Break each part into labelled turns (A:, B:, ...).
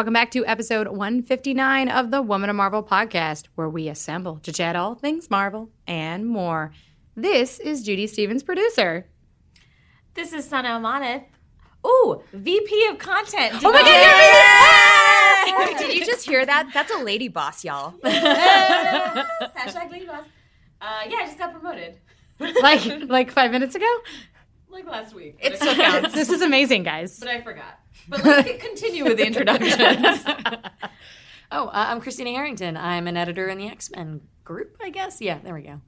A: Welcome back to episode 159 of the Women of Marvel podcast, where we assemble to chat all things Marvel and more. This is Judy Stephens, producer.
B: This is Sana Amanat. Ooh, VP of content.
A: Oh my God,
C: Wait, did you just hear that? That's a lady boss, y'all.
B: Hashtag lady boss. Uh, yeah, I just got promoted
A: like like five minutes ago.
B: Like last week.
C: It
B: but,
C: still counts.
A: This is amazing, guys.
B: but I forgot. But let's continue with the introductions.
D: Oh, uh, I'm Christina Harrington. I'm an editor in the X Men group, I guess. Yeah, there we go.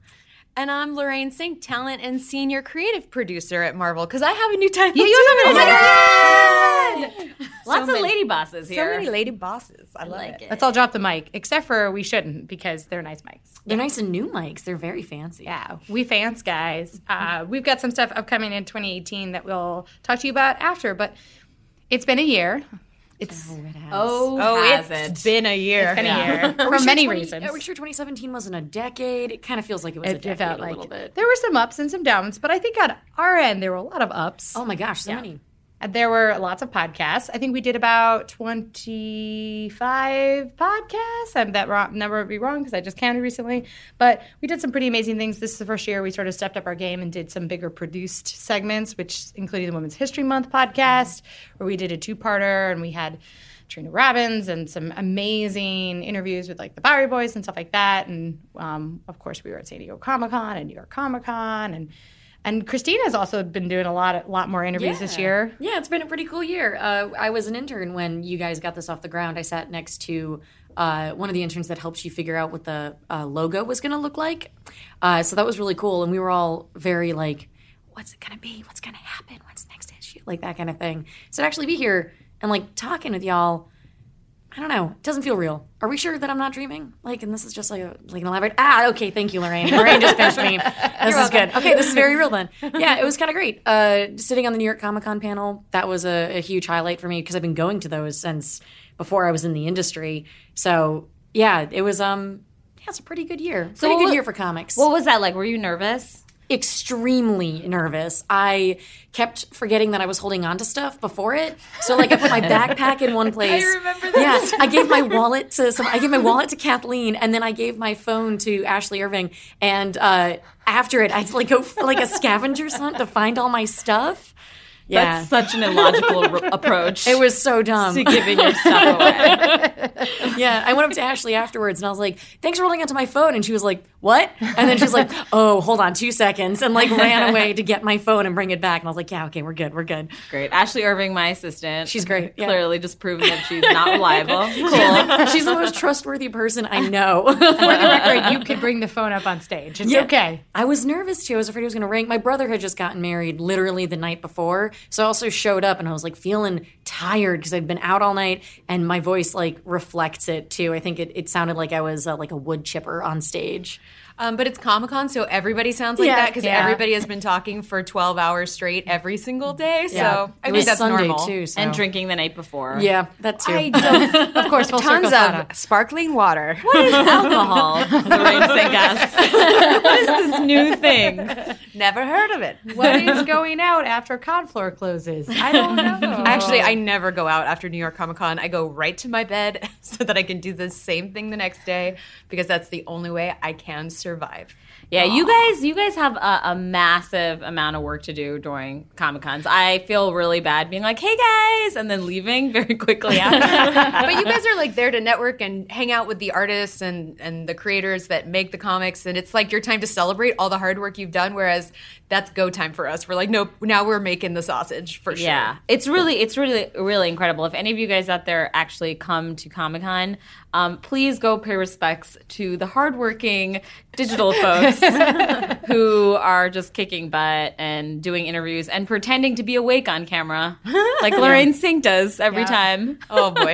C: And I'm Lorraine Cink, talent and senior creative producer at Marvel, because I have a new title.
A: You
C: too.
A: also have a new
B: Lots
C: So
B: of lady bosses here.
C: So many lady bosses. I love
B: like
C: it.
B: it.
A: Let's all drop the mic, except for we shouldn't because they're nice mics.
D: They're nice and new mics. They're very fancy.
A: Yeah, we fans, guys. Uh, we've got some stuff upcoming in 2018 that we'll talk to you about after, but it's been a year. It's
D: Oh, it has.
B: oh,
C: Oh,
B: has
C: it's
B: it?
C: been a year.
A: It's been a year for
D: sure
A: many
D: 20
A: reasons.
D: Are we sure 2017 wasn't a decade? It kind of feels like it was a decade
A: it felt
D: a little bit.
A: there were some ups and some downs, but I think on our end there were a lot of ups.
D: Oh my gosh, so many.
A: And There were lots of podcasts. I think we did about 25 podcasts. I'm that number would be wrong because I just counted recently. But we did some pretty amazing things. This is the first year we sort of stepped up our game and did some bigger produced segments, which included the Women's History Month podcast, where we did a two-parter and we had Trina Robbins and some amazing interviews with like the Bowery Boys and stuff like that. And um, of course, we were at San Diego Comic Con and New York Comic Con and and Christina's also been doing a lot, a lot more interviews this year.
D: Yeah, it's been a pretty cool year. Uh, I was an intern when you guys got this off the ground. I sat next to uh, one of the interns that helps you figure out what the uh, logo was going to look like. Uh, so that was really cool. And we were all very like, what's it going to be? What's going to happen? What's next issue? Like that kind of thing. So to actually be here and like talking with y'all, I don't know. It doesn't feel real. Are we sure that I'm not dreaming? Like, and this is just like a, like an elaborate. Ah, okay. Thank you, Lorraine. Lorraine just finished me. This is good. Okay, this is very real then. Yeah, it was kind of great. Uh, sitting on the New York Comic Con panel, that was a, a huge highlight for me because I've been going to those since before I was in the industry. So yeah, it was um, yeah, it's a pretty good year.
B: So
D: pretty good
B: wa-
D: year for comics
B: What was that like? Were you nervous?
D: Extremely nervous. I kept forgetting that I was holding on to stuff before it. So like I put my backpack in one place. I remember that. Yeah, I gave my wallet to some. I gave my wallet to Kathleen, and then I gave my phone to Ashley Irving. And uh, after it, I like go for like a scavenger hunt to find all my stuff. Yeah,
B: That's such an illogical r- approach.
D: it was so dumb.
B: to giving your stuff away.
D: Yeah, I went up to Ashley afterwards and I was like, "Thanks for holding onto my phone." And she was like, "What?" And then she was like, "Oh, hold on, two seconds," and like ran away to get my phone and bring it back. And I was like, "Yeah, okay, we're good, we're good."
B: Great. Ashley Irving, my assistant.
D: She's great, yeah.
B: Clearly just proven that she's not reliable. Cool.
D: She's the most trustworthy person I know.
A: For the record, you could bring the phone up on stage. It's
D: Yeah.
A: okay.
D: I was nervous too. I was afraid it was going to ring. My brother had just gotten married literally the night before. So I also showed up and I was like feeling tired because I'd been out all night and my voice like reflects it too. I think it, it sounded like I was uh, like a wood chipper on stage.
C: Um, but it's Comic Con, so everybody sounds like
D: Yeah.
C: that because
A: Yeah.
C: everybody has been talking for 12 hours straight every single day. So
D: Yeah.
C: I
D: It
C: think
D: was
C: that's
D: Sunday
C: normal.
D: too. So.
B: And drinking the night before.
D: Yeah, that too.
C: I don't.
A: Of course, full
C: Tons of
A: Sana.
C: sparkling water.
B: What is alcohol? Lorraine Cink asks. what is this new thing?
C: Never heard of it.
A: What is going out after Confloor closes? I don't know.
C: Actually, I never go out after New York Comic Con. I go right to my bed so that I can do the same thing the next day because that's the only way I can survive.
B: Yeah, you guys, you guys have a, a massive amount of work to do during Comic Cons. I feel really bad being like, "Hey guys," and then leaving very quickly after.
C: but you guys are like there to network and hang out with the artists and and the creators that make the comics and it's like your time to celebrate all the hard work you've done whereas that's go time for us we're like nope now we're making the sausage for sure
B: Yeah, it's really, it's really, really incredible. If any of you guys out there actually come to Comic Con, um, please go pay respects to the hardworking digital folks who are just kicking butt and doing interviews and pretending to be awake on camera, like Lorraine Cink does every
A: Yeah.
B: time.
C: oh boy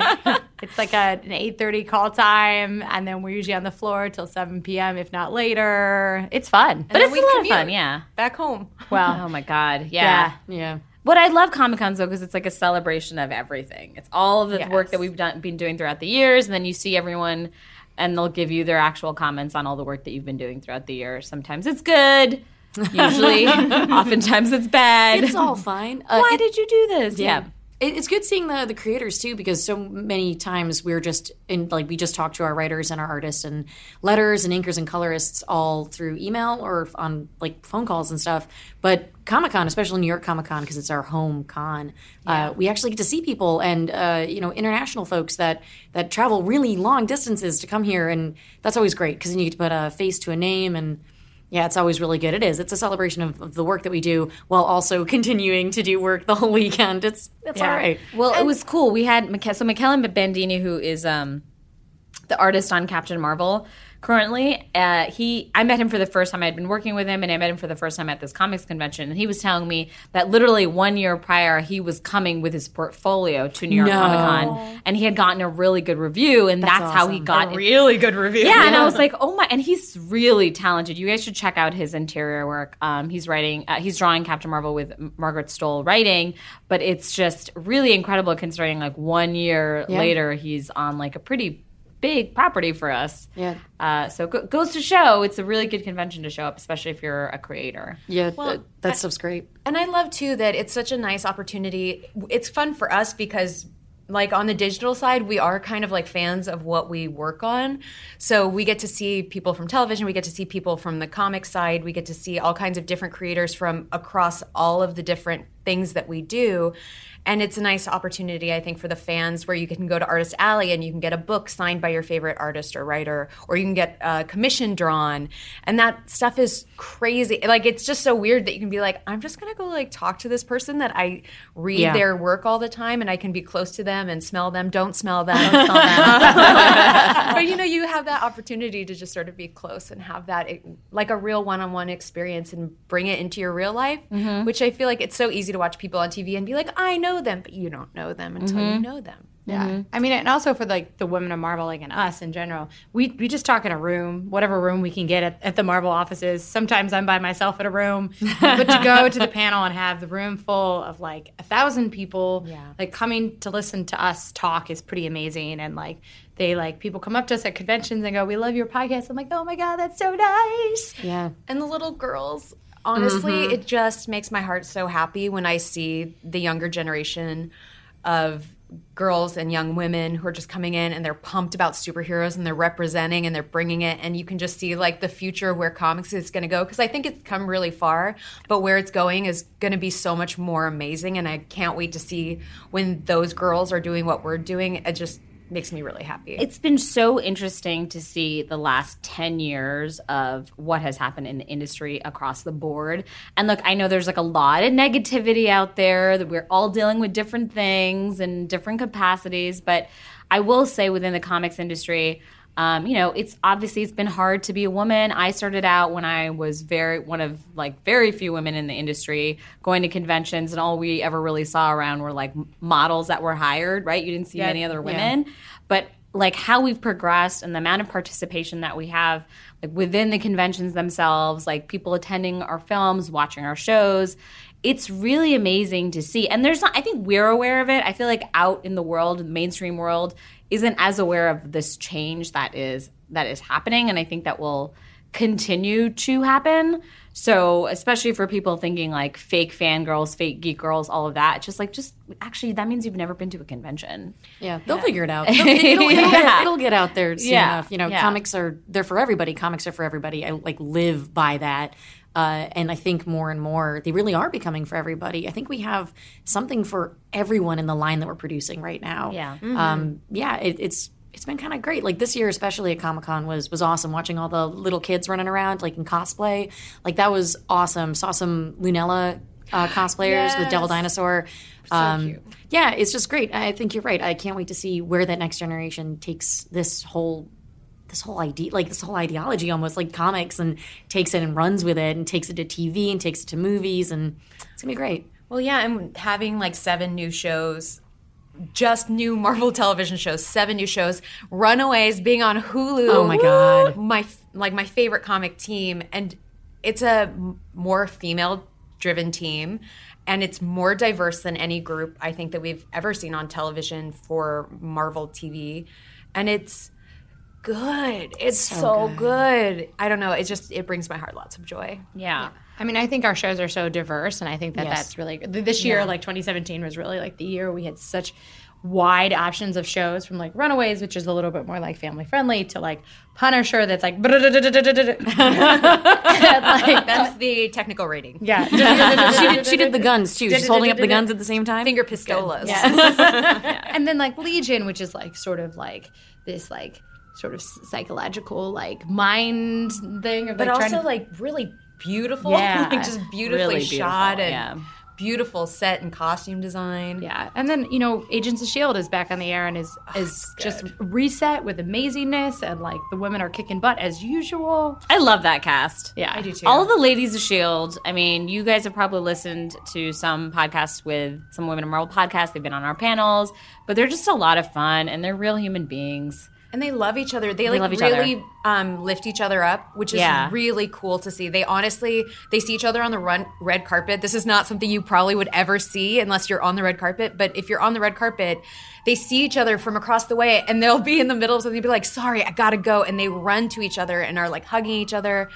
A: It's like a, an 8.30 call time, and then we're usually on the floor till 7 p.m., if not later. It's fun.
B: But
C: then
B: it's a lot of fun, yeah.
C: back home
A: well,
B: Oh my god,
A: yeah.
B: yeah.
D: yeah.
B: But I love Comic Cons though because it's like a celebration of everything. It's all of the
C: Yes.
B: work that we've done, been doing throughout the years, and then you see everyone, and they'll give you their actual comments on all the work that you've been doing throughout the year. Sometimes it's good, usually, oftentimes it's bad.
D: It's all fine. Uh,
B: Why
D: it-
B: did you do this? Yeah.
D: it- it's good seeing the the creators too because so many times we're just in like we just talk to our writers and our artists and letters and inkers and colorists all through email or on like phone calls and stuff. But comic con especially new york comic con because it's our home con uh, we actually get to see people and uh, you know international folks that that travel really long distances to come here and that's always great because then you get to put a face to a name and yeah, it's always really good. It is. It's a celebration of, of the work that we do while also continuing to do work the whole weekend. It's it's all right.
B: Well, it was cool. We had Mike- so Michele Bandini, who is um, the artist on Captain Marvel currently. Uh, he, I met him for the first time. I had been working with him, and I met him for the first time at this comics convention. And he was telling me that literally one year prior, he was coming with his portfolio to New York
D: No.
B: Comic Con, and he had gotten a really good review, and that's, how he
D: awesome.
B: got
A: Really good review.
B: yeah, and I was like, oh my, and he's really talented. You guys should check out his interior work. Um, he's writing, uh, he's drawing Captain Marvel with Margaret Stohl writing, but it's just really incredible considering like one year later he's on like a pretty big property for us.
D: Yeah.
B: Uh, so go- goes to show it's a really good convention to show up, especially if you're a creator.
D: Yeah, that, that stuff's great.
C: And I love too that it's such a nice opportunity. It's fun for us because like on the digital side, we are kind of like fans of what we work on. So we get to see people from television, we get to see people from the comic side, we get to see all kinds of different creators from across all of the different things that we do. And it's a nice opportunity, I think, for the fans where you can go to Artist Alley and you can get a book signed by your favorite artist or writer, or you can get a commission drawn. And that stuff is crazy. Like, it's just so weird that you can be like, I'm just going to go like talk to this person that I read
D: Yeah.
C: their work all the time and I can be close to them and smell them. Don't smell them. Don't smell them. know, you have that opportunity to just sort of be close and have that eh, like a real one-on-one experience and bring it into your real life, which I feel like it's so easy to watch people on TV and be like, I know them, but you don't know them until you know them.
A: Yeah. Mm-hmm. I mean, and also for like the women of Marvel, like and us in general, we, we just talk in a room, whatever room we can get at, at the Marvel offices. Sometimes I'm by myself at a room, but to go to the panel and have the room full of like a thousand people,
C: Yeah.
A: like coming to listen to us talk is pretty amazing. And like they like people come up to us at conventions and go, "We love your podcast." I'm like, "Oh my god, that's so nice."
D: Yeah.
C: And the little girls, honestly, mm-hmm. it just makes my heart so happy when I see the younger generation of girls and young women who are just coming in and they're pumped about superheroes and they're representing and they're bringing it. And you can just see like the future of where comics is going to go. Because I think it's come really far but where it's going is going to be so much more amazing. And I can't wait to see when those girls are doing what we're doing. It just makes me really happy.
B: It's been so interesting to see the last 10 years of what has happened in the industry across the board. And look, I know there's like a lot of negativity out there that we're all dealing with different things and different capacities, but I will say within the comics industry, um, you know, it's obviously it's been hard to be a woman. I started out when I was very one of like very few women in the industry going to conventions, and all we ever really saw around were like models that were hired. Right? You didn't see many other women, but like how we've progressed and the amount of participation that we have like within the conventions themselves like people attending our films watching our shows it's really amazing to see and there's not i think we're aware of it i feel like out in the world the mainstream world isn't as aware of this change that is that is happening and i think that will continue to happen so especially for people thinking like fake fangirls fake geek girls all of that it's just like just actually that means you've never been to a convention
D: Yeah, they'll figure it out. They'll- it'll, it'll
B: Yeah.
D: get, it'll get out there soon
B: Yeah.
D: enough. You know,
B: Yeah.
D: comics are they're for everybody. Comics are for everybody. I like live by that. Uh, and I think more and more they really are becoming for everybody. I think we have something for everyone in the line that we're producing right now.
B: Yeah.
D: um, yeah. It, it's it's been kind of great. Like this year, especially at Comic Con, was was awesome. Watching all the little kids running around like in cosplay, like that was awesome. Saw some Lunella uh, cosplayers with Devil
C: Yes.
D: Dinosaur. Um, Yeah, it's just great. I think you're right. I can't wait to see where that next generation takes this whole this whole idea like this whole ideology almost like comics and takes it and runs with it and takes it to TV and takes it to movies and it's gonna be great.
C: Well, yeah, and having like seven new shows, just new Marvel television shows, seven new shows, Runaways being on Hulu.
D: Oh my God.
C: my like my favorite comic team, and it's a more female driven team, and it's more diverse than any group I think that we've ever seen on television for Marvel TV, and it's good. It's so, good. I don't know. It just it brings my heart lots of joy.
B: Yeah.
A: I mean, I think our shows are so diverse, and I think that
D: Yes.
A: that's really good. This year, like 2017, was really like the year we had such wide options of shows from like Runaways, which is a little bit more like family friendly, to like Punisher, that's like, like
C: That's the technical rating.
A: yeah.
D: she, did, she did the guns too. She's holding up the guns at the same time.
C: Finger pistolas.
A: and then like Legion, which is like sort of like this like sort of psychological like mind thing of
C: But
A: like
C: also
A: to
C: like really beautiful.
A: Yeah.
C: like just beautifully
B: Really
C: shot and
B: yeah.
C: beautiful set and costume design.
A: Yeah, and then you know, Agents of Shield is back on the air and is is just reset with amazingness, and like the women are kicking butt as usual.
B: I love that cast.
A: Yeah,
C: I do too.
B: All of the ladies of Shield. I mean, you guys have probably listened to some podcasts with some women in Marvel podcasts. They've been on our panels, but they're just a lot of fun and they're real human beings.
C: And they love each other. They, like
B: love each
C: really um, lift each other up, which is
B: Yeah.
C: really cool to see. They honestly they see each other on the run, red carpet. This is not something you probably would ever see unless you're on the red carpet. But if you're on the red carpet, they see each other from across the way, and they'll be in the middle of something. Be like, "Sorry, I gotta go," and they run to each other and are like hugging each other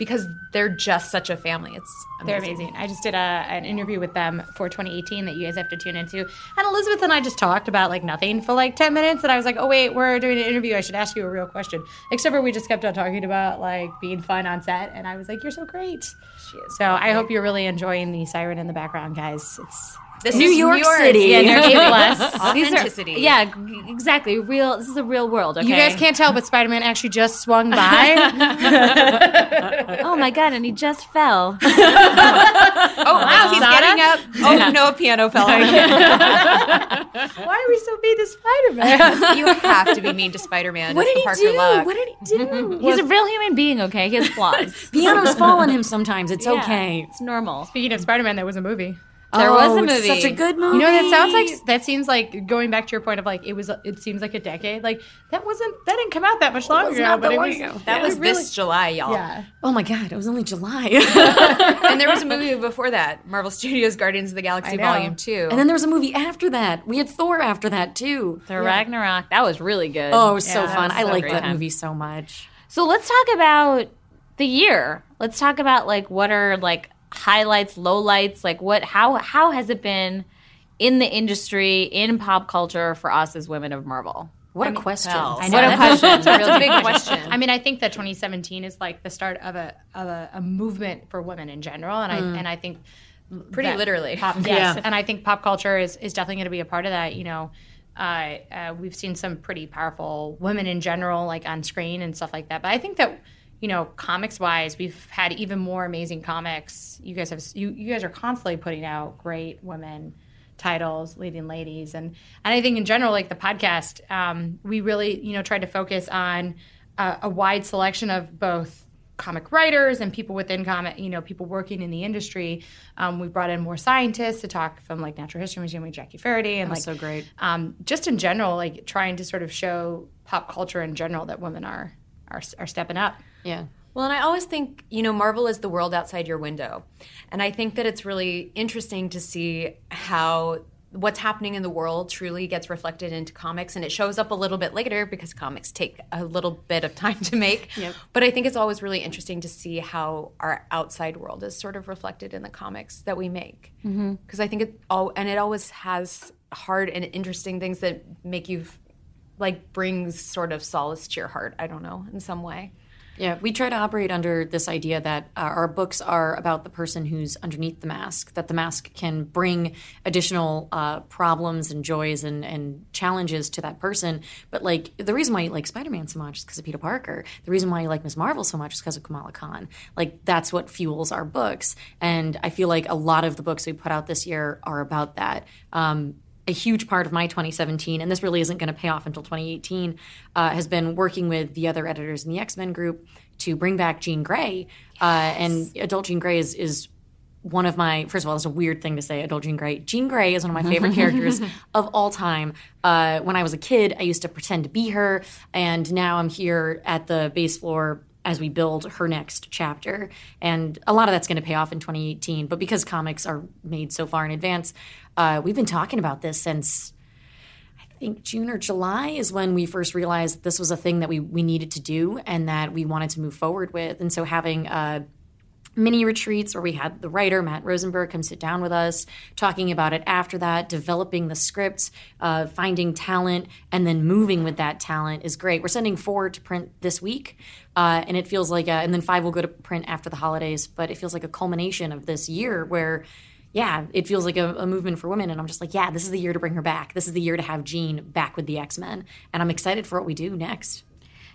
C: because they're just such a family. It's
A: They're
C: amazing.
A: amazing. I just did a, an interview with them for 2018 that you guys have to tune into. And Elizabeth and I just talked about like nothing for like 10 minutes. And I was like, oh, wait, we're doing an interview. I should ask you a real question. Except for we just kept on talking about like being fun on set. And I was like, you're so great.
C: She is
A: So I hope you're really enjoying the siren in the background, guys. It's
C: This
D: New
C: is
D: York City.
B: Yeah, they're
A: A
B: plus.
A: plus.
B: These are
C: Authenticity.
B: yeah, exactly. Real. This is a real world. Okay.
A: You guys can't tell, but Spider Man actually just swung by.
B: Oh my god! And he just fell.
C: Oh wow, he's
A: Sada?
C: getting up. Oh no, a piano fell.
A: Why are we so mean to Spider Man?
C: you have to be mean to Spider-Man.
D: what did he
C: Parker
D: do?
C: Luck.
D: What did he do? Mm-hmm.
B: He's a real human being. Okay, he has flaws.
D: Pianos fall on him sometimes. It's okay.
B: It's normal.
A: Speaking of Spider Man, there was a movie.
B: There was a
D: Oh,
B: movie.
D: Such a good movie.
A: You know, that sounds like that seems like going back to your point of like it was. It seems like a decade. Like that wasn't that didn't come out that much longer
D: was
A: ago.
D: not
A: but
D: that
A: it was
D: ago.
C: That
A: yeah,
C: was
A: it really-
C: this July, y'all.
A: Yeah,
D: Oh my god, it was only July.
C: And there was a movie before that, Marvel Studios Guardians of the Galaxy. Volume 2.
D: and then there was a movie after that. We had Thor after that too.
B: The Ragnarok. That was really good.
D: Oh, it was so fun.
A: that
D: I
B: was so
D: like that
B: time.
D: movie so much.
B: So let's talk about the year. Let's talk about like what are like highlights, lowlights, like what how how has it been in the industry, in pop culture for us as women of Marvel?
D: What a question.
A: I know,
B: What a question.
C: That's a big question.
A: I mean, I think that 2017 is like the start of a of a, a movement for women in general, and I and I think
C: Pretty
A: that
C: literally.
A: pop, yes,
D: Yeah.
A: and I think pop culture is is definitely going to be a part of that. You know. Uh, uh, we've seen some pretty powerful women in general, like on screen and stuff like that. But I think that you know, comics wise, we've had even more amazing comics. You guys have you, you guys are constantly putting out great women titles, leading ladies, and and I think in general, like the podcast, um, we really you know tried to focus on uh, a wide selection of both comic writers and people within comic, you know, people working in the industry. Um, we brought in more scientists to talk from like Natural History Museum with Jackie Faherty and like
D: so great.
A: um, just in general, like trying to sort of show pop culture in general that women are are, are stepping up.
D: Yeah.
C: Well, and I always think, you know, Marvel is the world outside your window. And I think that it's really interesting to see how what's happening in the world truly gets reflected into comics and it shows up a little bit later because comics take a little bit of time to make. But I think it's always really interesting to see how our outside world is sort of reflected in the comics that we make. Mm-hmm. Because I think it all and it always has hard and interesting things that make you like brings sort of solace to your heart, I don't know, in some way.
D: Yeah, we try to operate under this idea that uh, our books are about the person who's underneath the mask, that the mask can bring additional uh, problems and joys and, and challenges to that person. But like the reason why you like Spider Man so much is because of Peter Parker. The reason why you like Ms. Marvel so much is because of Kamala Khan. Like that's what fuels our books. And I feel like a lot of the books we put out this year are about that. Um, a huge part of my 2017, and this really isn't going to pay off until 2018, uh, has been working with the other editors in the X Men group to bring back Jean Grey. Uh, and adult Jean Grey is, is one of my, first of all, it's a weird thing to say, adult Jean Grey. Jean Grey is one of my favorite characters of all time. Uh, when I was a kid, I used to pretend to be her, and now I'm here at the base floor as we build her next chapter. And a lot of that's going to pay off in 2018. But because comics are made so far in advance, uh, we've been talking about this since I think June or July is when we first realized this was a thing that we, we needed to do and that we wanted to move forward with. And so having uh, mini retreats where we had the writer Matt Rosenberg come sit down with us, talking about it after that, developing the scripts, uh, finding talent, and then moving with that talent is great. We're sending four to print this week, uh, and it feels like, a, and then five will go to print after the holidays. But it feels like a culmination of this year where. Yeah, it feels like a, a movement for women, and I'm just like, yeah, this is the year to bring her back. This is the year to have Jean back with the X Men, and I'm excited for what we do next.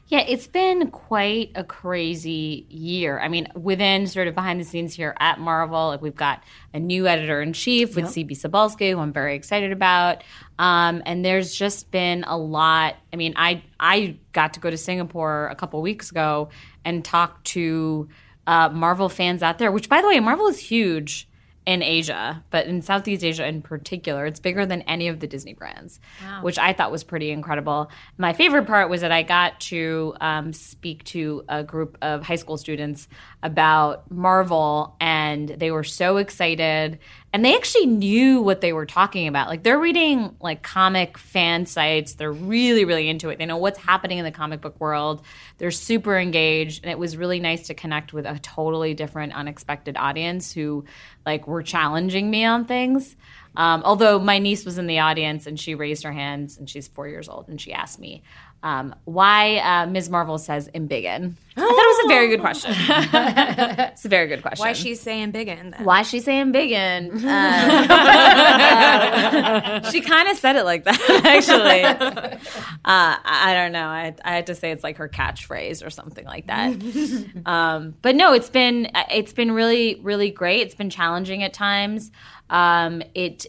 B: Yeah, it's been quite a crazy year. I mean, within sort of behind the scenes here at Marvel, like we've got a new editor in chief with CB Cebulski, who I'm very excited about. Um, and there's just been a lot. I mean, I I got to go to Singapore a couple weeks ago and talk to uh, Marvel fans out there. Which, by the way, Marvel is huge in Asia, but in Southeast Asia in particular, it's bigger than any of the Disney brands, which I thought was pretty incredible. My favorite part was that I got to um, speak to a group of high school students about Marvel, and they were so excited. And they actually knew what they were talking about. Like they're reading like comic fan sites. They're really, really into it. They know what's happening in the comic book world. They're super engaged, and it was really nice to connect with a totally different, unexpected audience who like were challenging me on things. Um, although my niece was in the audience and she raised her hands and she's four years old and she asked me um, why uh, Ms. Marvel says embiggen. I thought it was a very good question. it's a very good question.
C: Why she's saying biggin? Then?
B: Why she saying biggin? Uh, she kind of said it like that, actually. Uh, I I don't know. I, I had to say it's like her catchphrase or something like that. um, but no, it's been it's been really really great. It's been challenging at times. Um, it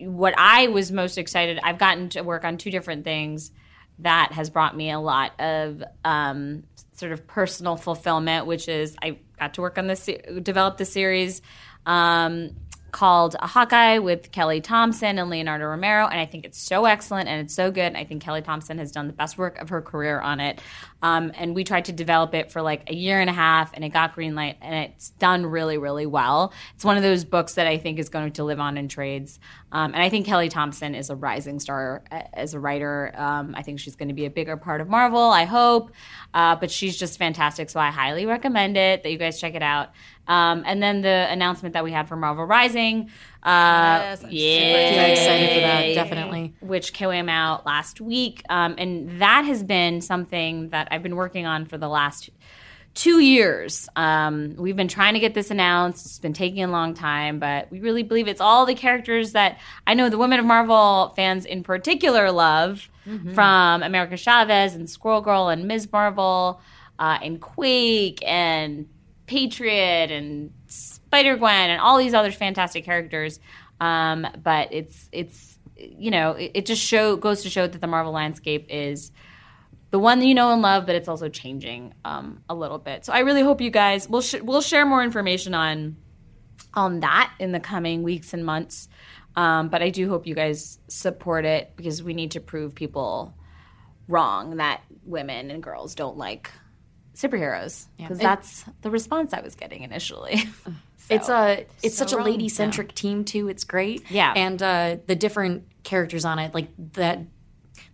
B: what I was most excited. I've gotten to work on two different things that has brought me a lot of um, sort of personal fulfillment, which is I got to work on this, develop the series um, called a Hawkeye with Kelly Thompson and Leonardo Romero, and I think it's so excellent and it's so good. And I think Kelly Thompson has done the best work of her career on it. Um, and we tried to develop it for like a year and a half, and it got green light, and it's done really, really well. It's one of those books that I think is going to live on in trades. Um, and I think Kelly Thompson is a rising star as a writer. Um, I think she's going to be a bigger part of Marvel. I hope, uh, but she's just fantastic. So I highly recommend it that you guys check it out. Um, and then the announcement that we had for Marvel Rising. Uh,
C: Yes,
B: yeah,
D: excited for that, definitely.
B: Which came out last week, um, and that has been something that I've been working on for the last two years. Um, we've been trying to get this announced. It's been taking a long time, but we really believe it's all the characters that I know the Women of Marvel fans in particular love, from America Chavez and Squirrel Girl and Ms. Marvel uh, and Quake and Patriot and Spider Gwen and all these other fantastic characters. Um, but it's it's you know it, it just show goes to show that the Marvel landscape is the one that you know and love, but it's also changing um, a little bit. So I really hope you guys we'll sh- we'll share more information on on that in the coming weeks and months. Um, but I do hope you guys support it because we need to prove people wrong that women and girls don't like superheroes because that's the response I was getting initially.
D: It's a it's
C: So
D: such a lady centric team too. It's great.
B: Yeah.
D: and uh, the different characters on it, like that,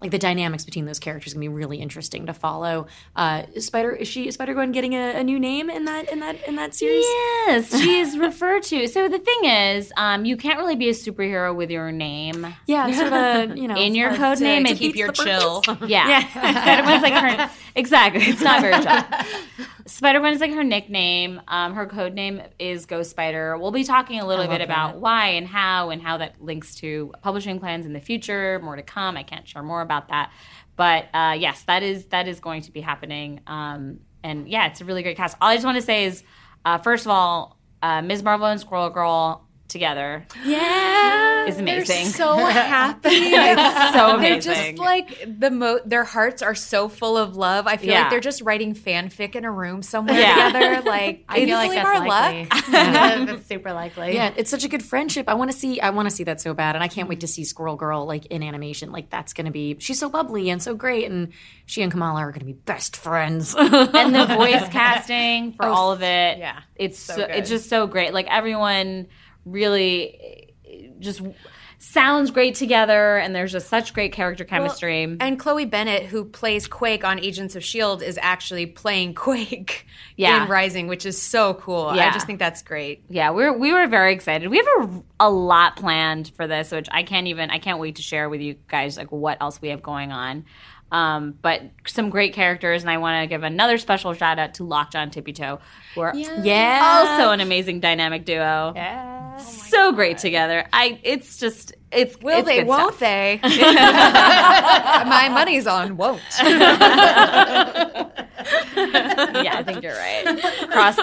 D: like the dynamics between those characters, can be really interesting to follow. Uh, Spider is she Spider Gwen getting a, a new name in that in that in that series?
B: Yes, she is referred to. So the thing is, um, you can't really be a superhero with your name
D: Yeah, sort of you know
B: in your code
D: to-
B: name.
D: to
B: It
C: keep your chill.
D: purpose.
B: Yeah, Spider Gwen's like her. Exactly, it's not very chill. Spider Gwen is like her nickname. Um, her code name is Ghost Spider. We'll be talking a little bit about why and how and how that links to publishing plans in the future. More to come. I can't share more about that, but uh, yes, that is that is going to be happening. Um, and yeah, it's a really great cast. All I just want to say is, uh, first of all, uh, Ms. Marvel and Squirrel Girl together
C: Yeah,
B: is amazing.
C: They're so happy.
B: It's so
C: They're
B: amazing.
C: just like the mo. Their hearts are so full of love. I feel
B: Yeah.
C: like they're just writing fanfic in a room somewhere
B: Yeah.
C: together. Like
A: I feel like
C: believe
A: that's
C: our
A: likely.
C: luck.
A: that's super likely.
D: Yeah, it's such a good friendship. I want to see. I want to see that so bad, and I can't wait to see Squirrel Girl like in animation. Like that's going to be. She's so bubbly and so great, and she and Kamala are going to be best friends.
B: and the voice casting for oh, all of it.
C: yeah.
B: it's so
C: So
B: it's just so great. Like everyone really just sounds great together, and there's just such great character chemistry.
C: And Chloe Bennet, who plays Quake on Agents of S.H.I.E.L.D., is actually playing Quake
B: Yeah.
C: in Rising, which is so cool.
B: Yeah.
C: I just think that's great.
B: yeah, we're we were very excited. We have a, a lot planned for this, which I can't even I can't wait to share with you guys like what else we have going on. Um, but some great characters, and I want to give another special shout out to Lockjaw and Tippy Toe, who are
C: Yeah.
B: also an amazing dynamic duo.
A: Yeah.
B: so great together. I it's just it's
C: Will
B: it's
C: they?
B: good
C: Won't
B: stuff.
C: they? My money's on won't.
B: Yeah, I think you're right. Cross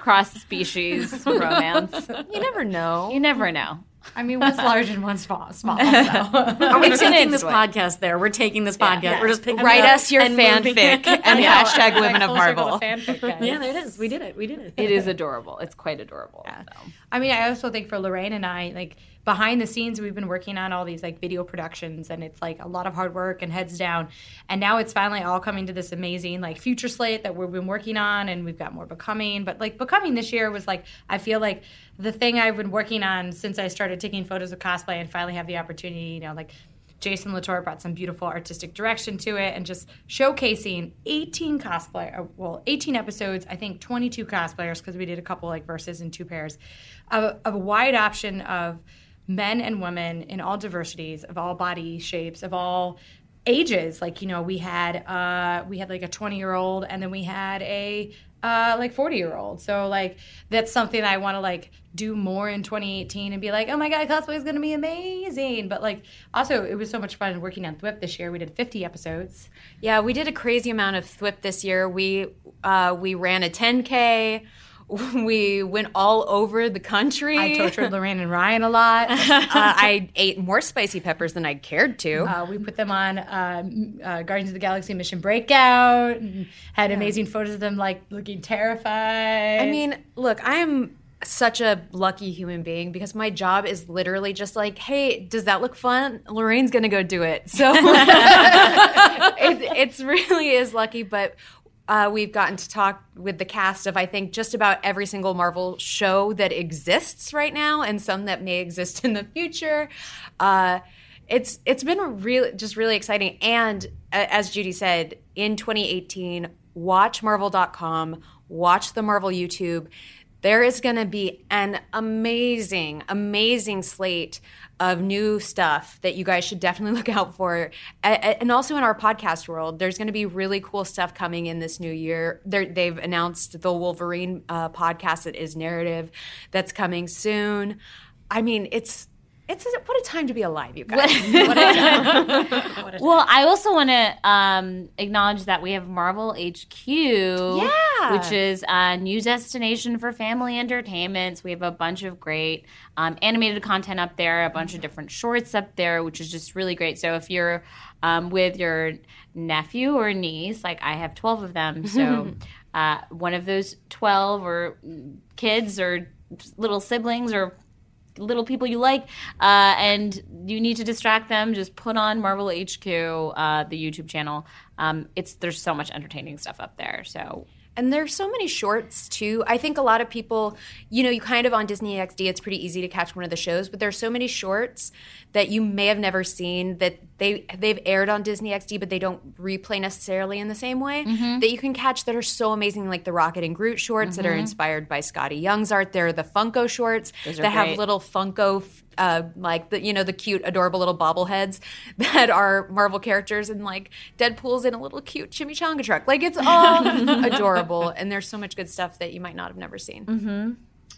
B: cross species romance.
C: You never know.
B: You never know.
A: I mean, one's large and one's small. small so.
D: Are we
B: It's
D: taking this
B: enjoy.
D: podcast there? We're taking this podcast. We're just picking it
C: Write
D: up
C: us your
D: and
C: fanfic and
A: Yeah.
C: hashtag Women of
A: Full circle
C: Marvel.
A: fanfic, guys.
D: Yeah, there it is. We did it. We did it.
B: It is adorable. It's quite adorable. so.
A: I mean, I also think for Lorraine and I, like behind the scenes, we've been working on all these like video productions, and it's like a lot of hard work and heads down. And now it's finally all coming to this amazing like future slate that we've been working on, and we've got more becoming. But like becoming this year was like I feel like the thing I've been working on since I started taking photos of cosplay and finally have the opportunity, you know, like. Jason Latour brought some beautiful artistic direction to it and just showcasing 18 cosplay, uh, well, 18 episodes, I think 22 cosplayers because we did a couple like verses and two pairs of, of a wide option of men and women in all diversities, of all body shapes, of all ages. Like, you know, we had uh, we had like a 20 year old and then we had a uh, like 40 year old. So like that's something that I want to like do more in 2018 and be like, oh my god, cosplay is going to be amazing. But like also it was so much fun working on Thwip this year. We did 50 episodes.
C: Yeah, we did a crazy amount of Thwip this year. We uh, we ran a 10k. We went all over the country.
A: I tortured Lorraine and Ryan a lot.
C: uh, I ate more spicy peppers than I cared to.
A: Uh, we put them on uh, uh, Guardians of the Galaxy Mission Breakout. And had amazing photos of them like looking terrified.
C: I mean, look, I am such a lucky human being because my job is literally just like, hey, does that look fun? Lorraine's gonna go do it. So it, it's really is lucky, but. Uh, we've gotten to talk with the cast of I think just about every single Marvel show that exists right now, and some that may exist in the future. Uh, it's it's been really just really exciting, and uh, as Judy said, in 2018, watch Marvel.com, watch the Marvel YouTube. There is going to be an amazing, amazing slate of new stuff that you guys should definitely look out for. And also in our podcast world, there's going to be really cool stuff coming in this new year. They're, they've announced the Wolverine uh, podcast that is narrative that's coming soon. I mean, it's it's what a time to be alive, you guys. A.
B: Well, I also want to um, acknowledge that we have Marvel HQ,
C: Yeah.
B: which is a new destination for family entertainments. We have a bunch of great um, animated content up there, a bunch of different shorts up there, which is just really great. So if you're um, with your nephew or niece, like I have twelve of them, so uh, one of those twelve or kids or little siblings or little people you like uh, and you need to distract them just put on marvel hq uh, the youtube channel. Um, it's there's so much entertaining stuff up there so
C: And there's so many shorts too. I think a lot of people, you know, you kind of on Disney XD, it's pretty easy to catch one of the shows, but there's so many shorts that you may have never seen that they they've aired on Disney XD, but they don't replay necessarily in the same way mm-hmm. that you can catch that are so amazing, like the Rocket and Groot shorts that are mm-hmm. inspired by Skottie Young's art. There are the Funko shorts
B: are
C: that have little Funko. Uh, like the you know the cute adorable little bobbleheads that are Marvel characters and like Deadpool's in a little cute chimichanga truck like it's all adorable and there's so much good stuff that you might not have never seen. Mm-hmm.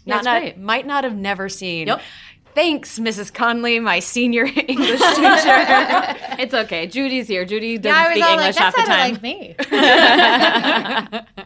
C: Not,
B: it's
C: not might not have never seen.
D: Yep.
C: Thanks, Mrs. Conley, my senior English teacher.
B: it's okay judy's here judy doesn't
A: I was
B: speak
A: all
B: english
A: like,
B: half
A: that
B: the
A: sounded
B: time
A: like me.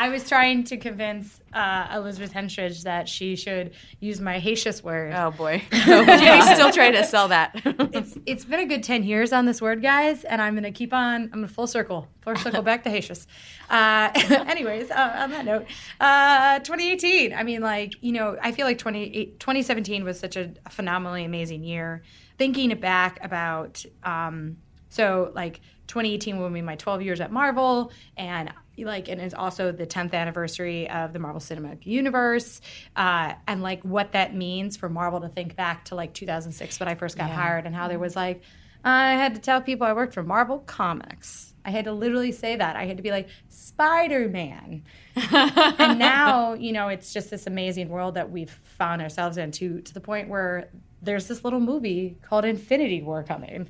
A: I was trying to convince uh, Elizabeth Henstridge that she should use my Haitius word.
C: oh boy, Judy's still trying to sell that.
A: It's it's been a good ten years on this word, guys, and I'm gonna keep on. I'm gonna full circle, full circle back to Haitius. Uh, anyways, uh, on that note, uh, 2018. I mean, like you know, I feel like 20, 2017 was such a phenomenally amazing year. Thinking back about um, so like 2018 will be my 12 years at Marvel, and like and it's also the 10th anniversary of the marvel cinematic universe uh, and like what that means for marvel to think back to like 2006 when i first got hired and how there was like i had to tell people i worked for marvel comics. I had to literally say that. I had to be like spider-man. And now you know it's just this amazing world that we've found ourselves in to to the point where there's this little movie called infinity war coming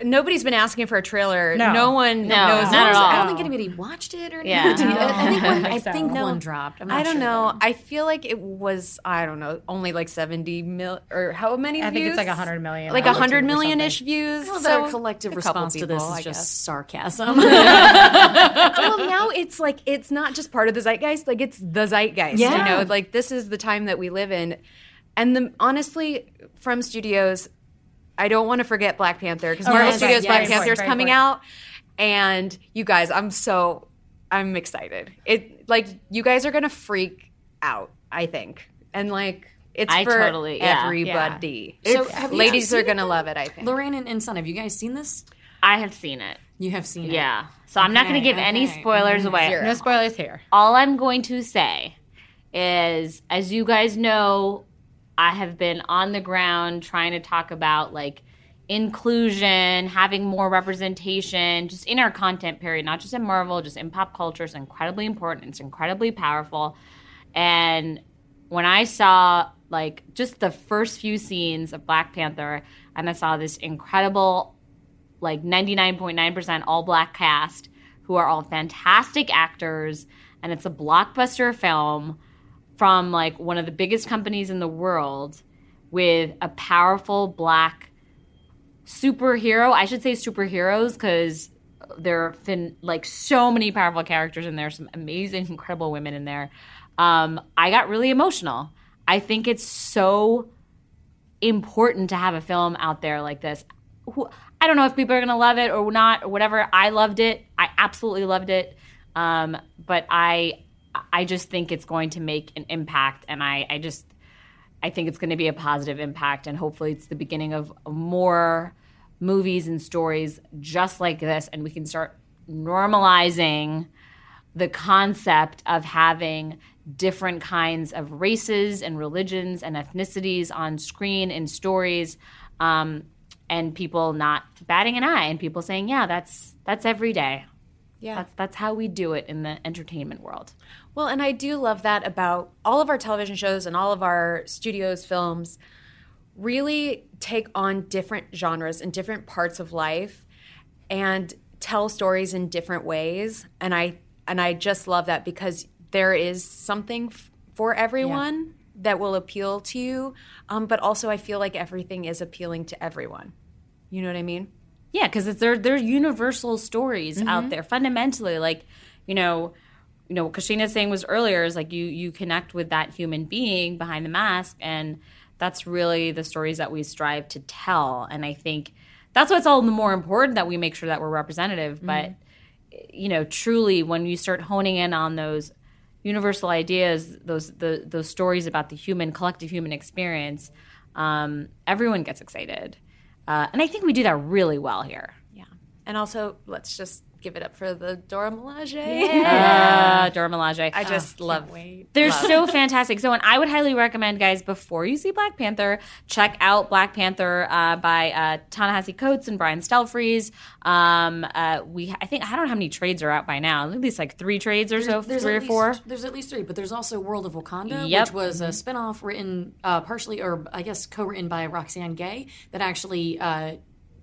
C: Nobody's been asking for a trailer.
A: No.
C: No, one
B: No,
C: knows.
B: not at all.
D: I don't think anybody watched it or
B: Yeah.
D: Did you- I think one, I
A: think No.
D: one dropped. I'm not
C: I don't
D: sure,
C: know.
D: though.
C: I feel like it was I don't know, only like seventy mil or how many?
A: I think it's like 100 million
C: like
A: on
C: a hundred
A: YouTube or
C: million
A: something.
C: ish views.
D: Well,
C: so
D: their collective
C: a couple
D: response to this
C: people,
D: is
C: I
D: just sarcasm.
C: well, now it's like it's not just part of the zeitgeist; like it's the zeitgeist.
D: Yeah.
C: You know, like this is the time that we live in, and the honestly, from studios, I don't want to forget Black Panther because
A: Oh,
C: Marvel
A: right,
C: Studios
A: right,
C: Black
A: very
C: Panther is coming
A: important.
C: out, and you guys, I'm so I'm excited. It like you guys are gonna freak out. I think, and like. It's
B: I
C: for
B: totally- yeah.
C: everybody.
D: So
C: It's-
D: have you
C: ladies are gonna
D: it,
C: love it. I think.
D: Lorraine and, and Son, have you guys seen this?
B: I have seen it.
D: You have seen it.
B: Yeah. So I'm not going to
D: Okay,
B: give any
D: okay.
B: spoilers away.
C: Zero.
A: no spoilers here
B: All I'm going to say is, as you guys know, I have been on the ground trying to talk about like inclusion, having more representation, just in our content period, not just in Marvel, just in pop culture. It's incredibly important. It's incredibly powerful. And when I saw like just the first few scenes of Black Panther, and I saw this incredible like 99.9% all black cast who are all fantastic actors and it's a blockbuster film from like one of the biggest companies in the world with a powerful black superhero i should say superheroes because there have been like so many powerful characters in there some amazing incredible women in there um, i got really emotional i think it's so important to have a film out there like this. I don't know if people are going to love it or not or whatever. I loved it. I absolutely loved it. Um, but I I just think it's going to make an impact and I, I just I think it's going to be a positive impact and hopefully it's the beginning of more movies and stories just like this and we can start normalizing the concept of having different kinds of races and religions and ethnicities on screen in stories um, and people not batting an eye and people saying yeah that's that's every day
C: Yeah.
B: that's that's how we do it in the entertainment world
C: Well, and I do love that about all of our television shows and all of our studios films really take on different genres and different parts of life and tell stories in different ways and I and I just love that because there is something f- for everyone that will appeal to you um, but also I feel like everything is appealing to everyone. You know what I mean?
B: Yeah, because it's they're they're universal stories
C: Mm-hmm.
B: out there. Fundamentally, like you know, you know, what Kashina's saying was earlier is like you you connect with that human being behind the mask, and that's really the stories that we strive to tell. And I think that's what's all the more important that we make sure that we're representative. But you know, truly, when you start honing in on those universal ideas, those the those stories about the human collective human experience, um, everyone gets excited. Uh, and I think we do that really well here.
C: Yeah. And also, let's just give it up for the Dora Milaje.
B: Uh, Dora Milaje.
C: I just love
B: They're so fantastic. So, and I would highly recommend, guys, before you see Black Panther, check out Black Panther uh, by uh, Ta-Nehisi Coates and Brian Stelfreeze. Um, uh, we, I think, I don't know how many trades are out by now. At least like three trades or so,
D: There's
B: three or
D: least,
B: four.
D: There's at least three, but there's also World of Wakanda,
B: Yep.
D: which was a spin-off written uh, partially, or I guess co-written by Roxane Gay, that actually uh,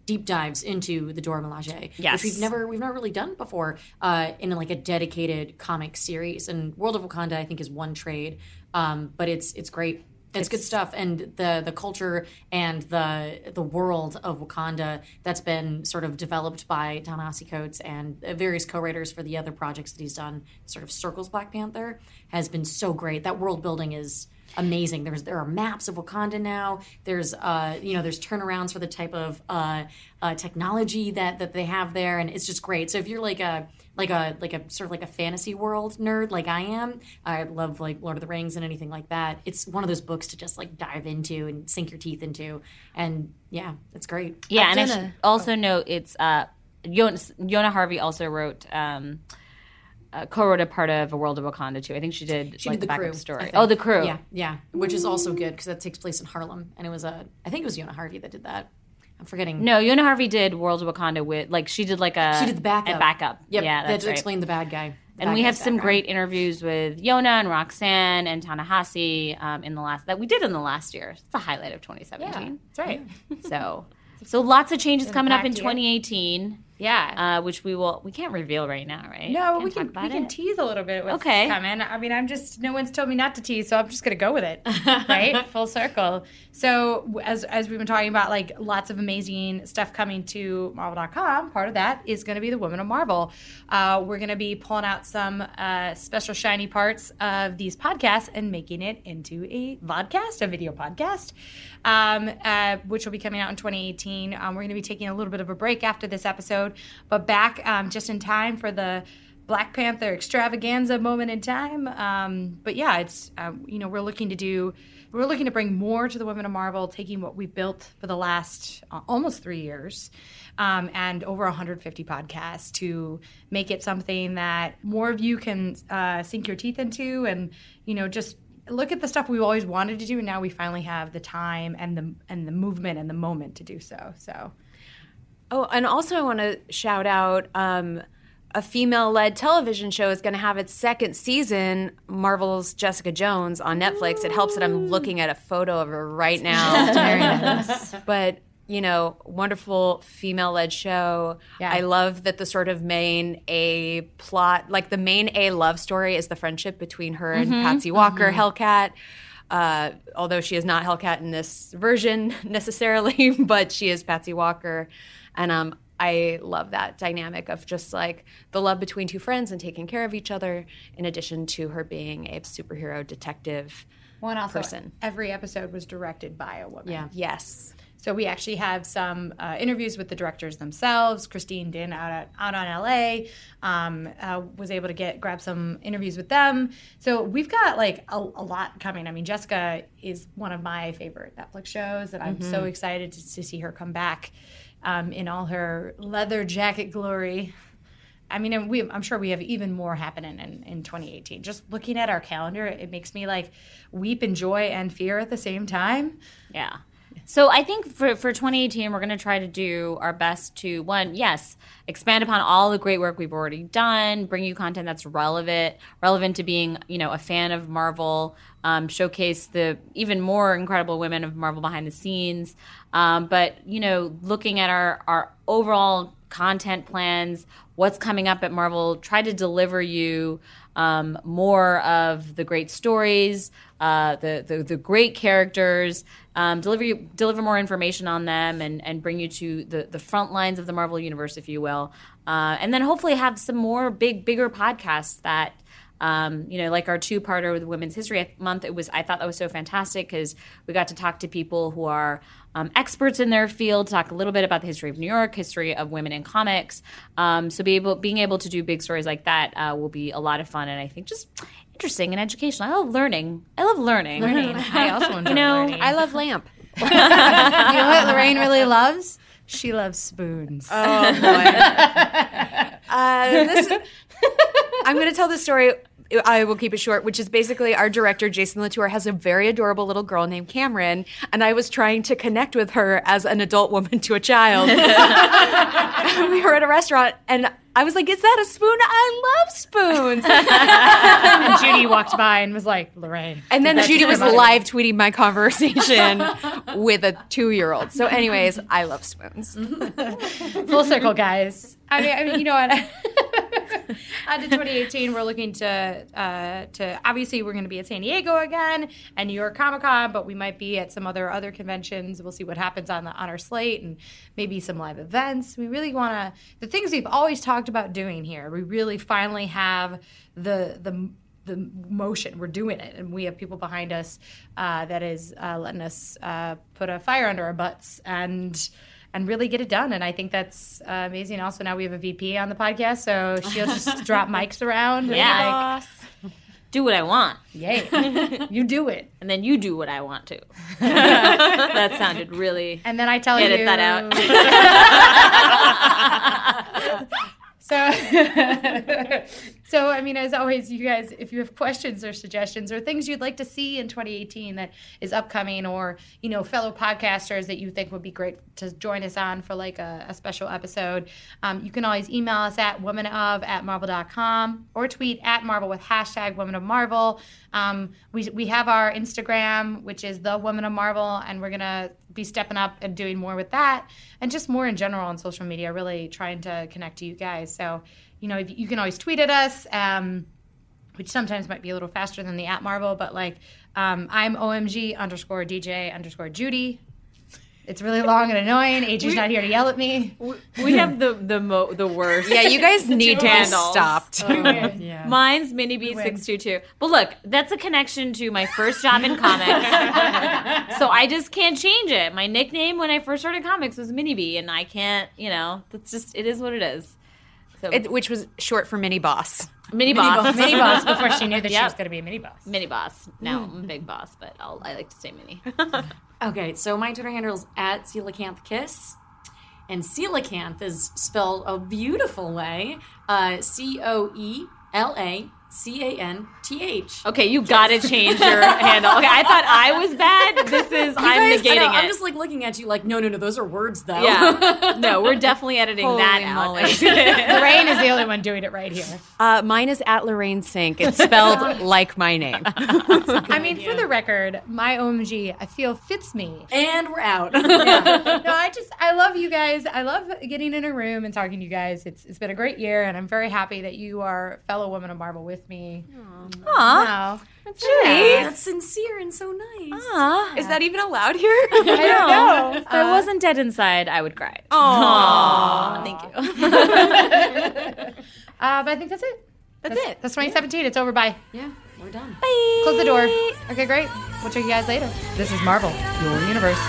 D: deep dives into the Dora Milaje,
B: Yes.
D: which we've never we've never really done before uh, in like a dedicated comic series. And World of Wakanda, I think, is one trade, um, but it's it's great. It's, good stuff, and the the culture and the the world of Wakanda that's been sort of developed by Ta-Nehisi Coates and various co-writers for the other projects that he's done, sort of circles Black Panther, has been so great. That world building is amazing. There's there are maps of Wakanda now. There's uh you know there's turnarounds for the type of uh, uh technology that that they have there, and it's just great. So if you're like a like a like a sort of like a fantasy world nerd like I am, I love like Lord of the Rings and anything like that. It's one of those books to just like dive into and sink your teeth into, and yeah, it's great.
B: Yeah,
C: I've
B: and I
C: done
B: should
C: a-
B: also note it's uh, Yona, Yona Harvey also wrote um, uh, co-wrote a part of A World of Wakanda too. I think she did
D: She
B: like
D: did the
B: backup
D: crew.
B: Story. Oh, the crew.
D: Yeah, yeah, which is also good because that takes place in Harlem, and it was a. I think it was Yona Harvey that did that. I'm forgetting.
B: No, Yona Harvey did World of Wakanda with like she did like a
D: she did the backup.
B: A backup.
D: Yep,
B: Yeah,
D: that
B: that's
D: to
B: right.
D: explain the bad guy. the
B: and
D: bad
B: we have some
D: background.
B: great interviews with Yona and Roxane and Ta-Nehisi um, in the last that we did in the last year. It's a highlight of 2017.
A: That's right.
B: So, so lots of changes coming up in
A: packed year.
B: 2018.
A: Yeah.
B: uh, which we will we can't reveal right now, right?
A: no, we can we can tease a little bit. What's
B: Okay.
A: coming. I mean, I'm just no one's told me not to tease, so I'm just gonna go with it. right, full circle. So as as we've been talking about, like lots of amazing stuff coming to Marvel.com. Part of that is going to be the Women of Marvel. Uh, we're going to be pulling out some uh, special shiny parts of these podcasts and making it into a vodcast, a video podcast, um, uh, which will be coming out in 2018. Um, we're going to be taking a little bit of a break after this episode, but back um, just in time for the Black Panther extravaganza moment in time. Um, but yeah, it's um, you know we're looking to do we're looking to bring more to the Women of Marvel, taking what we built for the last uh, almost three years. Um, and over 150 podcasts to make it something that more of you can uh, sink your teeth into, and you know just look at the stuff we've always wanted to do, and now we finally have the time and the and the movement and the moment to do so. So
C: Oh, and also I want to shout out um, a female-led television show is going to have its second season, Marvel's Jessica Jones on Netflix. It helps that I'm looking at a photo of her right now. but you know, wonderful female-led show.
A: Yeah.
C: I love that the sort of main A plot, like the main A love story, is the friendship between her and Patsy Walker, Hellcat. Uh, although she is not Hellcat in this version necessarily, but she is Patsy Walker, and um, I love that dynamic of just like the love between two friends and taking care of each other, in addition to her being a superhero detective.
A: one also
C: Person.
A: every episode was directed by a woman.
D: Yeah.
C: Yes,
A: So we actually have some uh, interviews with the directors themselves. Christine Dinh out at, out on LA um, uh, was able to get grab some interviews with them. So we've got like a, a lot coming. I mean, Jessica is one of my favorite Netflix shows, and I'm so excited to, to see her come back um, in all her leather jacket glory. I mean, and we, I'm sure we have even more happening in, in 2018. Just looking at our calendar, it makes me like weep in joy and fear at the same time.
B: Yeah. So I think for, for 2018, we're going to try to do our best to one, yes, expand upon all the great work we've already done, bring you content that's relevant, relevant to being, you know, a fan of Marvel, um, showcase the even more incredible women of Marvel behind the scenes. Um, but you know, looking at our our overall content plans, what's coming up at Marvel, try to deliver you um, more of the great stories, uh, the, the the great characters, um, deliver you, deliver more information on them, and and bring you to the the front lines of the Marvel universe, if you will, uh, and then hopefully have some more big bigger podcasts that. Um, you know, like our two-parter with Women's History Month, it was. I thought that was so fantastic because we got to talk to people who are um, experts in their field, talk a little bit about the history of New York, history of women in comics. Um, so, be able, being able to do big stories like that uh, will be a lot of fun, and I think just interesting and educational. I love learning. I love learning.
A: I also enjoy
B: You know,
A: learning.
C: I love Lamp.
A: you know what Lorraine really loves? She loves spoons.
C: Oh boy. uh, this, I'm going to tell the story. I will keep it short, which is basically our director, Jason Latour, has a very adorable little girl named Cameron, and I was trying to connect with her as an adult woman to a child. we were at a restaurant, and I was like, Is that a spoon? I love spoons.
A: and Judy walked by and was like, Lorraine.
C: And then Judy was live tweeting my conversation with a two year old. So, anyways, I love spoons.
A: Full circle, guys. I mean, I mean, you know what? On to 2018, we're looking to uh, to obviously we're going to be at San Diego again and New York Comic Con, but we might be at some other other conventions. We'll see what happens on the on our slate and maybe some live events. We really want to the things we've always talked about doing here. We really finally have the the the motion. We're doing it, and we have people behind us uh, that is uh, letting us uh, put a fire under our butts and and really get it done. And I think that's uh, amazing. Also, now we have a VP on the podcast, so she'll just drop mics around. and,
B: Yeah. do what I want,
A: yay, you do it.
B: and then you do what I want to. that sounded really.
A: And then I tell
B: Edit
A: you
B: that out.
A: So So, I mean, as always, you guys, if you have questions or suggestions or things you'd like to see in 2018 that is upcoming, or you know, fellow podcasters that you think would be great to join us on for like a, a special episode, um, you can always email us at womanof at marvel.com or tweet at marvel with hashtag women of marvel. Um, we, we have our Instagram, which is the women of marvel, and we're gonna be stepping up and doing more with that, and just more in general on social media. Really trying to connect to you guys. So you know, you can always tweet at us, um, which sometimes might be a little faster than the at Marvel, but like um, I'm OMG underscore DJ underscore Judy. It's really long and annoying. AJ's not here to yell at me.
B: We have the the mo- the worst.
C: Yeah, you guys need to be
B: handles.
C: stopped.
D: yeah.
B: Mine's Mini B six two two. But look, that's a connection to my first job in comics. so I just can't change it. My nickname when I first started comics was Mini B, and I can't. You know, that's just it is what it is. So
C: It- which was short for mini boss.
B: mini boss,
A: Mini boss before she knew that she was going to be a mini boss.
B: mini boss. Now I'm a big boss, but I'll, I like to say mini.
D: Okay, so my Twitter handle is at Coelacanth Kiss. And coelacanth is spelled a beautiful way uh, C O E L A C A N T H.
B: Okay, you gotta change your handle. Okay, I thought I was bad. This is I'm
D: Guys,
B: negating
D: know,
B: it.
D: I'm just like looking at you like, no, no, no, those are words though.
B: yeah, no, we're definitely editing that
C: Holy
B: out.
C: moly.
A: Lorraine is the only one doing it right here.
C: Uh, mine is at Lorraine Cink. It's spelled like my name.
A: I mean, for the record, my OMG, I feel fits me.
D: and we're out.
A: no, I just I love you guys. I love getting in a room and talking to you guys. It's it's been a great year, and I'm very happy that you are fellow women of Marvel with me. Wow.
D: That's sincere and so nice. Aww.
C: Is that even allowed here?
A: I don't know.
B: If I wasn't dead inside, I would cry.
C: Aww.
B: Thank you.
A: Uh, but I think that's it.
C: That's it.
A: That's 2017. It's over. Bye.
D: Yeah, we're done. Bye.
A: Close the door. Okay, great. We'll check you guys later. This is Marvel, your universe.